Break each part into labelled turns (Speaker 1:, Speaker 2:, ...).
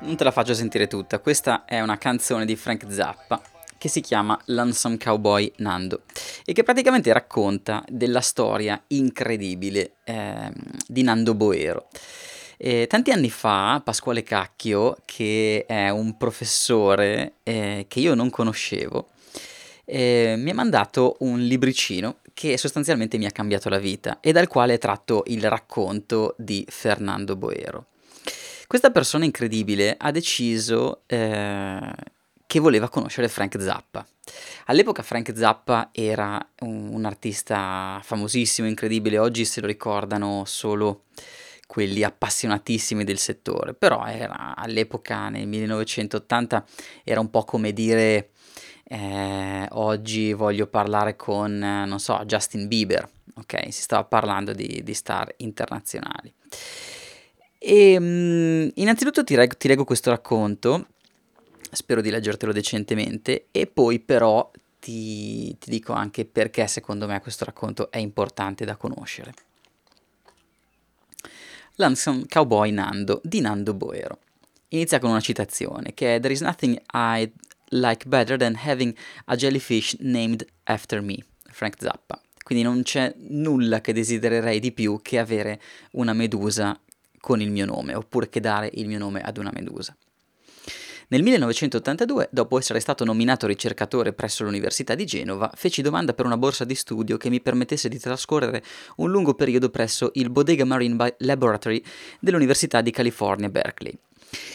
Speaker 1: Non te la faccio sentire tutta, questa è una canzone di Frank Zappa che si chiama Lonesome Cowboy Nando e che praticamente racconta della storia incredibile eh, di Nando Boero. E tanti anni fa Pasquale Cacchio, che è un professore eh, che io non conoscevo, eh, mi ha mandato un libricino che sostanzialmente mi ha cambiato la vita e dal quale è tratto il racconto di Fernando Boero. Questa persona incredibile ha deciso eh, che voleva conoscere Frank Zappa. All'epoca Frank Zappa era un, un artista famosissimo, incredibile, oggi se lo ricordano solo quelli appassionatissimi del settore, però era, all'epoca nel 1980 era un po' come dire eh, oggi voglio parlare con, non so, Justin Bieber, ok? Si stava parlando di, di star internazionali. E mh, innanzitutto ti, reg- ti leggo questo racconto spero di leggertelo decentemente e poi però ti, ti dico anche perché secondo me questo racconto è importante da conoscere. L'Handsome Cowboy Nando di Nando Boero. Inizia con una citazione che è There is nothing I'd like better than having a jellyfish named after me, Frank Zappa. Quindi non c'è nulla che desidererei di più che avere una medusa con il mio nome, oppure che dare il mio nome ad una medusa. Nel 1982, dopo essere stato nominato ricercatore presso l'Università di Genova, feci domanda per una borsa di studio che mi permettesse di trascorrere un lungo periodo presso il Bodega Marine Laboratory dell'Università di California, Berkeley.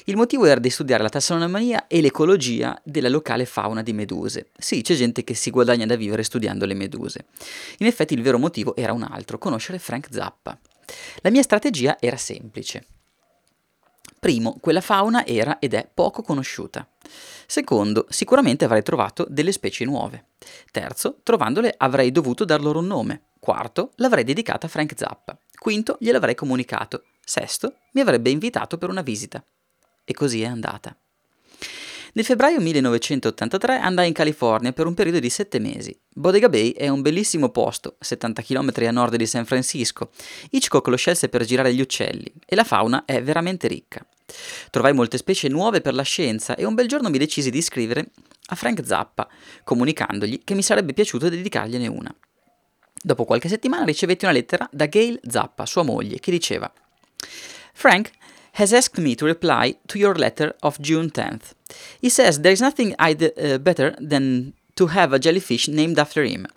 Speaker 1: Il motivo era di studiare la tassonomia e l'ecologia della locale fauna di meduse. Sì, c'è gente che si guadagna da vivere studiando le meduse. In effetti il vero motivo era un altro, conoscere Frank Zappa. La mia strategia era semplice. Primo, quella fauna era ed è poco conosciuta. Secondo, sicuramente avrei trovato delle specie nuove. Terzo, trovandole avrei dovuto dar loro un nome. Quarto, l'avrei dedicata a Frank Zappa. Quinto, gliel'avrei comunicato. Sesto, mi avrebbe invitato per una visita. E così è andata. Nel febbraio 1983 andai in California per un periodo di sette mesi. Bodega Bay è un bellissimo posto, 70 km a nord di San Francisco. Hitchcock lo scelse per girare gli uccelli e la fauna è veramente ricca. Trovai molte specie nuove per la scienza e un bel giorno mi decisi di scrivere a Frank Zappa, comunicandogli che mi sarebbe piaciuto dedicargliene una. Dopo qualche settimana ricevetti una lettera da Gail Zappa, sua moglie, che diceva Frank has asked me to reply to your letter of June 10th. He says there is nothing I'd uh, better than to have a jellyfish named after him.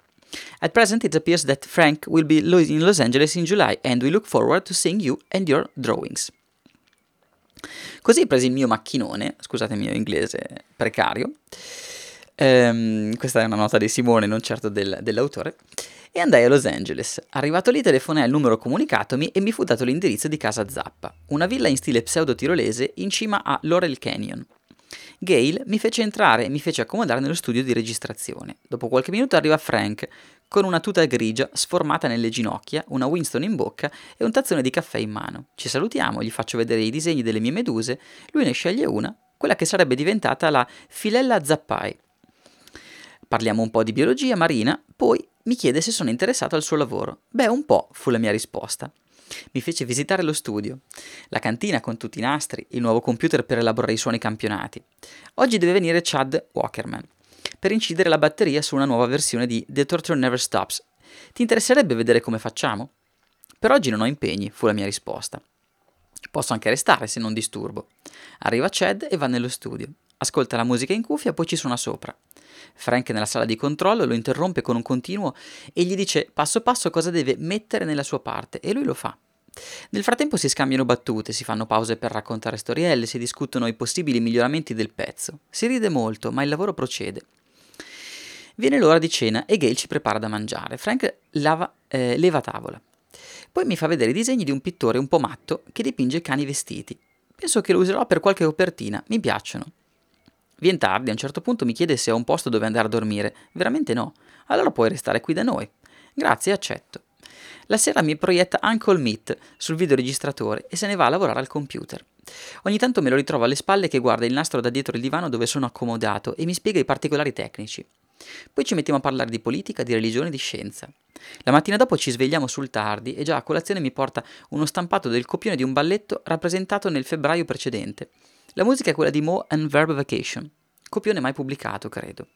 Speaker 1: At present, it appears that Frank will be in Los Angeles in July, and we look forward to seeing you and your drawings. Così presi il mio macchinone, scusate il mio inglese precario, ehm, questa è una nota di Simone, non certo del, dell'autore, e andai a Los Angeles. Arrivato lì telefonai al numero comunicatomi e mi fu dato l'indirizzo di casa Zappa, una villa in stile pseudo-tirolese in cima a Laurel Canyon. Gail mi fece entrare e mi fece accomodare nello studio di registrazione. Dopo qualche minuto arriva Frank con una tuta grigia sformata nelle ginocchia, una Winston in bocca e un tazzone di caffè in mano. Ci salutiamo, gli faccio vedere i disegni delle mie meduse, lui ne sceglie una, quella che sarebbe diventata la Filella zappai. Parliamo un po' di biologia marina, poi mi chiede se sono interessato al suo lavoro. Beh, un po', fu la mia risposta. Mi fece visitare lo studio, la cantina con tutti i nastri, il nuovo computer per elaborare i suoni campionati. Oggi deve venire Chad Walkerman per incidere la batteria su una nuova versione di The Torture Never Stops. Ti interesserebbe vedere come facciamo? Per oggi non ho impegni, fu la mia risposta. Posso anche restare se non disturbo. Arriva Chad e va nello studio. Ascolta la musica in cuffia, poi ci suona sopra. Frank nella sala di controllo lo interrompe con un continuo e gli dice passo passo cosa deve mettere nella sua parte e lui lo fa. Nel frattempo si scambiano battute, si fanno pause per raccontare storielle, si discutono i possibili miglioramenti del pezzo. Si ride molto, ma il lavoro procede. Viene l'ora di cena e Gail ci prepara da mangiare. Frank lava, eh, leva tavola. Poi mi fa vedere i disegni di un pittore un po' matto che dipinge cani vestiti. Penso che lo userò per qualche copertina, mi piacciono. Vien tardi, a un certo punto mi chiede se ho un posto dove andare a dormire. Veramente no. Allora puoi restare qui da noi. Grazie, accetto. La sera mi proietta Uncle Meet sul videoregistratore e se ne va a lavorare al computer. Ogni tanto me lo ritrovo alle spalle che guarda il nastro da dietro il divano dove sono accomodato e mi spiega i particolari tecnici. Poi ci mettiamo a parlare di politica, di religione e di scienza. La mattina dopo ci svegliamo sul tardi e già a colazione mi porta uno stampato del copione di un balletto rappresentato nel febbraio precedente. La musica è quella di Mo and Verb Vacation, copione mai pubblicato, credo.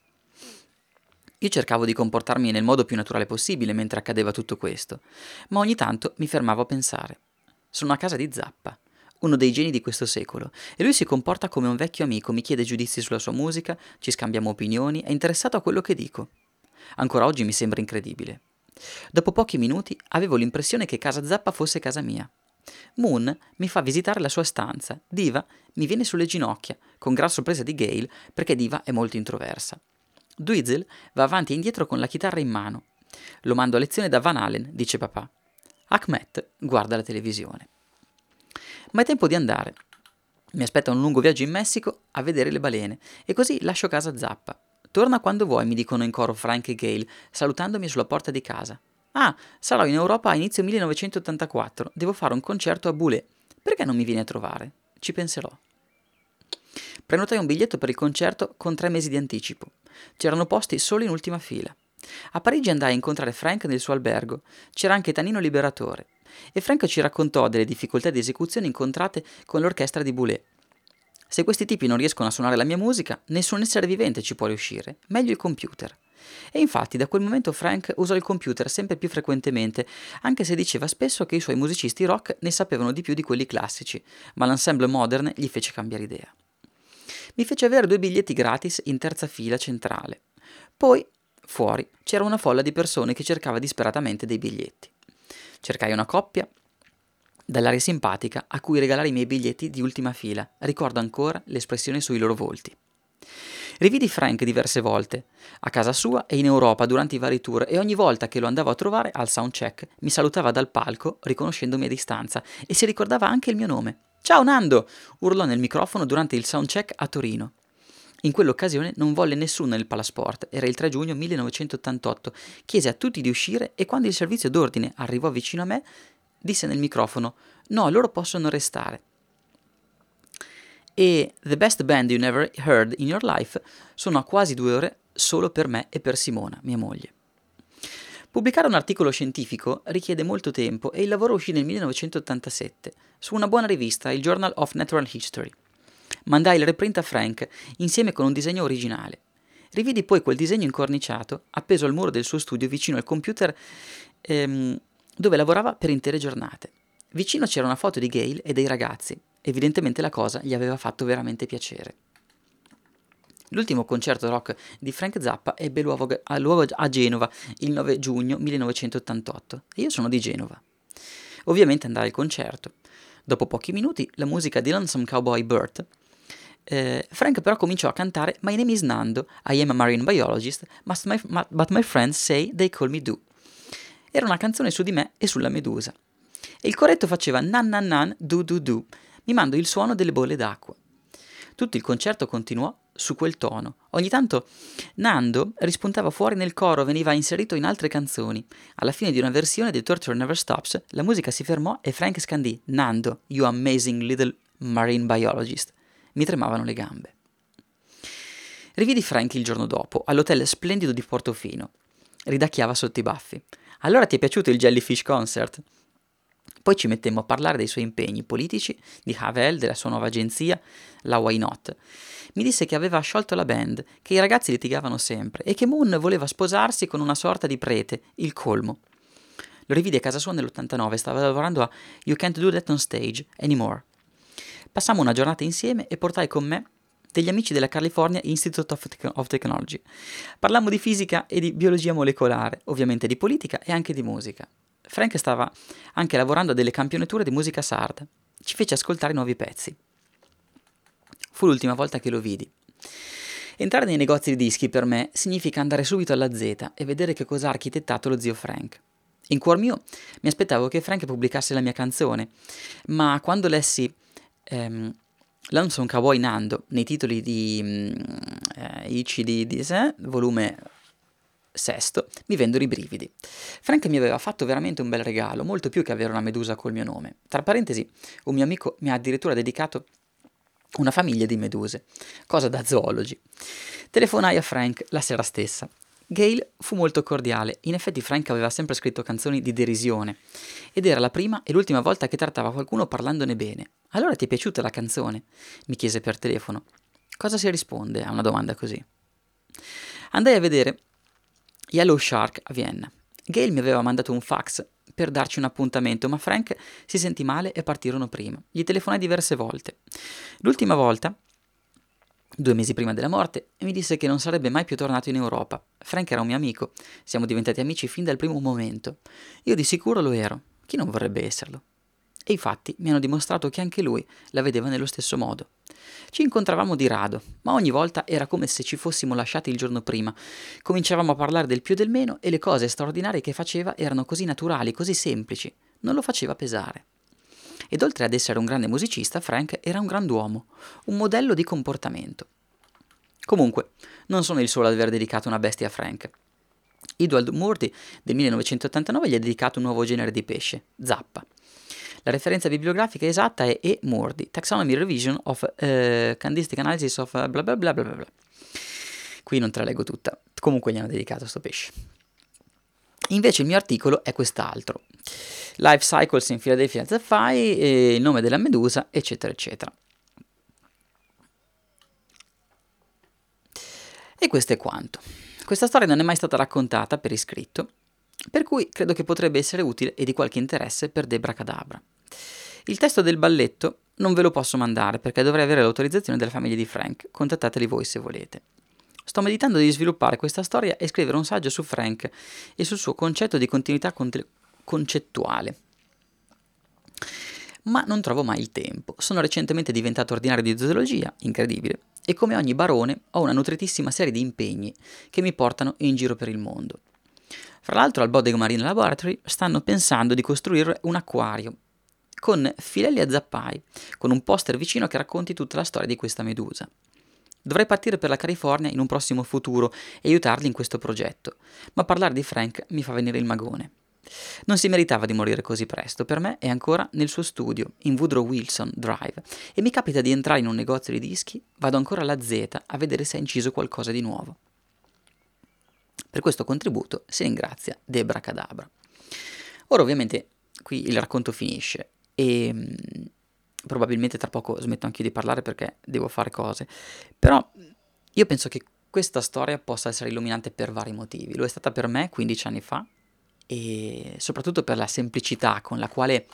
Speaker 1: Io cercavo di comportarmi nel modo più naturale possibile mentre accadeva tutto questo, ma ogni tanto mi fermavo a pensare. Sono a casa di Zappa, uno dei geni di questo secolo, e lui si comporta come un vecchio amico, mi chiede giudizi sulla sua musica, ci scambiamo opinioni, è interessato a quello che dico. Ancora oggi mi sembra incredibile. Dopo pochi minuti avevo l'impressione che casa Zappa fosse casa mia. Moon mi fa visitare la sua stanza. Diva mi viene sulle ginocchia, con gran sorpresa di Gail, perché Diva è molto introversa. Dweezil va avanti e indietro con la chitarra in mano. Lo mando a lezione da Van Allen, dice papà. Ahmet guarda la televisione. Ma è tempo di andare. Mi aspetta un lungo viaggio in Messico a vedere le balene e così lascio casa Zappa. Torna quando vuoi, mi dicono in coro Frank e Gail, salutandomi sulla porta di casa. Ah, sarò in Europa a inizio 1984. Devo fare un concerto a Boulé. Perché non mi vieni a trovare? Ci penserò. Prenotai un biglietto per il concerto con tre mesi di anticipo. C'erano posti solo in ultima fila. A Parigi andai a incontrare Frank nel suo albergo. C'era anche Tanino Liberatore. E Frank ci raccontò delle difficoltà di esecuzione incontrate con l'orchestra di Boulé. Se questi tipi non riescono a suonare la mia musica, nessun essere vivente ci può riuscire, meglio il computer. E infatti da quel momento Frank usò il computer sempre più frequentemente, anche se diceva spesso che i suoi musicisti rock ne sapevano di più di quelli classici, ma l'ensemble modern gli fece cambiare idea. Mi fece avere due biglietti gratis in terza fila centrale. Poi, fuori, c'era una folla di persone che cercava disperatamente dei biglietti. Cercai una coppia, dall'aria simpatica a cui regalare i miei biglietti di ultima fila. Ricordo ancora l'espressione sui loro volti. Rividi Frank diverse volte, a casa sua e in Europa durante i vari tour e ogni volta che lo andavo a trovare al soundcheck mi salutava dal palco riconoscendomi a distanza e si ricordava anche il mio nome. Ciao Nando! urlò nel microfono durante il soundcheck a Torino. In quell'occasione non volle nessuno nel Palasport, era il 3 giugno 1988. Chiese a tutti di uscire e quando il servizio d'ordine arrivò vicino a me, disse nel microfono: No, loro possono restare. E The Best Band You Never Heard in Your Life sono a quasi due ore solo per me e per Simona, mia moglie. Pubblicare un articolo scientifico richiede molto tempo e il lavoro uscì nel 1987 su una buona rivista, il Journal of Natural History. Mandai il reprint a Frank insieme con un disegno originale. Rividi poi quel disegno incorniciato appeso al muro del suo studio vicino al computer ehm, dove lavorava per intere giornate. Vicino c'era una foto di Gail e dei ragazzi. Evidentemente la cosa gli aveva fatto veramente piacere. L'ultimo concerto rock di Frank Zappa ebbe luogo a Genova il 9 giugno 1988 e io sono di Genova. Ovviamente andai al concerto. Dopo pochi minuti la musica di Lonesome Cowboy Burt eh, Frank però cominciò a cantare My name is Nando, I am a marine biologist, my, but my friends say they call me Do. Era una canzone su di me e sulla medusa. E il corretto faceva nan nan nan du du du, mimando il suono delle bolle d'acqua. Tutto il concerto continuò su quel tono. Ogni tanto Nando rispuntava fuori nel coro, veniva inserito in altre canzoni. Alla fine di una versione di Torture Never Stops, la musica si fermò e Frank scandì Nando, you amazing little marine biologist. Mi tremavano le gambe. Rividi Frank il giorno dopo, all'hotel splendido di Portofino. Ridacchiava sotto i baffi. Allora ti è piaciuto il Jellyfish Concert? Poi ci mettemmo a parlare dei suoi impegni politici, di Havel, della sua nuova agenzia, la Why Not. Mi disse che aveva sciolto la band, che i ragazzi litigavano sempre e che Moon voleva sposarsi con una sorta di prete, il colmo. Lo rividi a casa sua nell'89, stava lavorando a You Can't Do That on Stage Anymore. Passammo una giornata insieme e portai con me degli amici della California Institute of, Te- of Technology. Parlammo di fisica e di biologia molecolare, ovviamente di politica e anche di musica. Frank stava anche lavorando a delle campionature di musica sarda. Ci fece ascoltare nuovi pezzi. Fu l'ultima volta che lo vidi. Entrare nei negozi di dischi per me significa andare subito alla Z e vedere che cosa ha architettato lo zio Frank. In cuor mio mi aspettavo che Frank pubblicasse la mia canzone, ma quando lessi ehm, Lonesome Cowboy Nando nei titoli di mm, eh, Ichi di, di sé, volume Sesto, mi vendono i brividi. Frank mi aveva fatto veramente un bel regalo, molto più che avere una medusa col mio nome. Tra parentesi, un mio amico mi ha addirittura dedicato una famiglia di meduse, cosa da zoologi. Telefonai a Frank la sera stessa. Gail fu molto cordiale, in effetti Frank aveva sempre scritto canzoni di derisione ed era la prima e l'ultima volta che trattava qualcuno parlandone bene. Allora ti è piaciuta la canzone? mi chiese per telefono. Cosa si risponde a una domanda così? Andai a vedere Yellow Shark a Vienna. Gail mi aveva mandato un fax per darci un appuntamento, ma Frank si sentì male e partirono prima. Gli telefonai diverse volte. L'ultima volta due mesi prima della morte, mi disse che non sarebbe mai più tornato in Europa. Frank era un mio amico, siamo diventati amici fin dal primo momento. Io di sicuro lo ero, chi non vorrebbe esserlo? E i fatti mi hanno dimostrato che anche lui la vedeva nello stesso modo. Ci incontravamo di rado, ma ogni volta era come se ci fossimo lasciati il giorno prima. Cominciavamo a parlare del più e del meno e le cose straordinarie che faceva erano così naturali, così semplici. Non lo faceva pesare. Ed oltre ad essere un grande musicista, Frank era un grand'uomo, un modello di comportamento. Comunque, non sono il solo ad aver dedicato una bestia a Frank. Edward Murdy del 1989 gli ha dedicato un nuovo genere di pesce, zappa. La referenza bibliografica esatta è E. Murdy, Taxonomy Revision of uh, Candistic Analysis of uh, bla bla bla bla bla. Qui non te la leggo tutta, comunque gli hanno dedicato questo pesce. Invece il mio articolo è quest'altro. Life Cycles in Philadelphia Zappai, il nome della medusa, eccetera, eccetera. E questo è quanto. Questa storia non è mai stata raccontata per iscritto, per cui credo che potrebbe essere utile e di qualche interesse per Debra Cadabra. Il testo del balletto non ve lo posso mandare perché dovrei avere l'autorizzazione della famiglia di Frank, contattateli voi se volete. Sto meditando di sviluppare questa storia e scrivere un saggio su Frank e sul suo concetto di continuità con- concettuale. Ma non trovo mai il tempo. Sono recentemente diventato ordinario di zoologia, incredibile, e come ogni barone ho una nutritissima serie di impegni che mi portano in giro per il mondo. Fra l'altro al Bodega Marine Laboratory stanno pensando di costruire un acquario con filelli a zappai, con un poster vicino che racconti tutta la storia di questa medusa. Dovrei partire per la California in un prossimo futuro e aiutarli in questo progetto, ma parlare di Frank mi fa venire il magone. Non si meritava di morire così presto, per me è ancora nel suo studio, in Woodrow Wilson Drive, e mi capita di entrare in un negozio di dischi, vado ancora alla Z a vedere se ha inciso qualcosa di nuovo. Per questo contributo si ringrazia Debra Cadabra. Ora ovviamente qui il racconto finisce e mm, probabilmente tra poco smetto anche io di parlare perché devo fare cose, però io penso che questa storia possa essere illuminante per vari motivi. Lo è stata per me 15 anni fa e soprattutto per la semplicità con la quale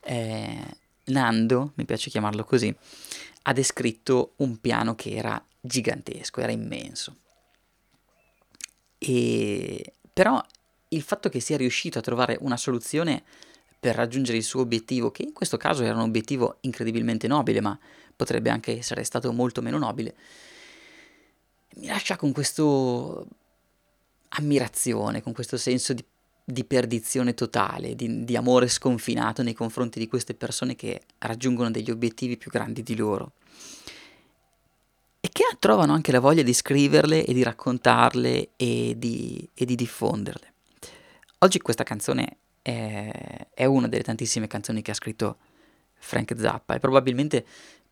Speaker 1: eh, Nando, mi piace chiamarlo così, ha descritto un piano che era gigantesco, era immenso. E però il fatto che sia riuscito a trovare una soluzione per raggiungere il suo obiettivo, che in questo caso era un obiettivo incredibilmente nobile, ma potrebbe anche essere stato molto meno nobile, mi lascia con questo ammirazione, con questo senso di, di perdizione totale, di, di amore sconfinato nei confronti di queste persone che raggiungono degli obiettivi più grandi di loro e che trovano anche la voglia di scriverle e di raccontarle e di, e di diffonderle. Oggi questa canzone è, è, una delle tantissime canzoni che ha scritto Frank Zappa e probabilmente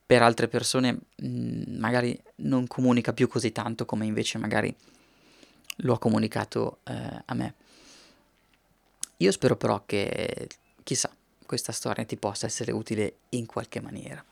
Speaker 1: per altre persone mm, magari non comunica più così tanto come invece magari lo ha comunicato eh, a me. Io spero però che, chissà, questa storia ti possa essere utile in qualche maniera.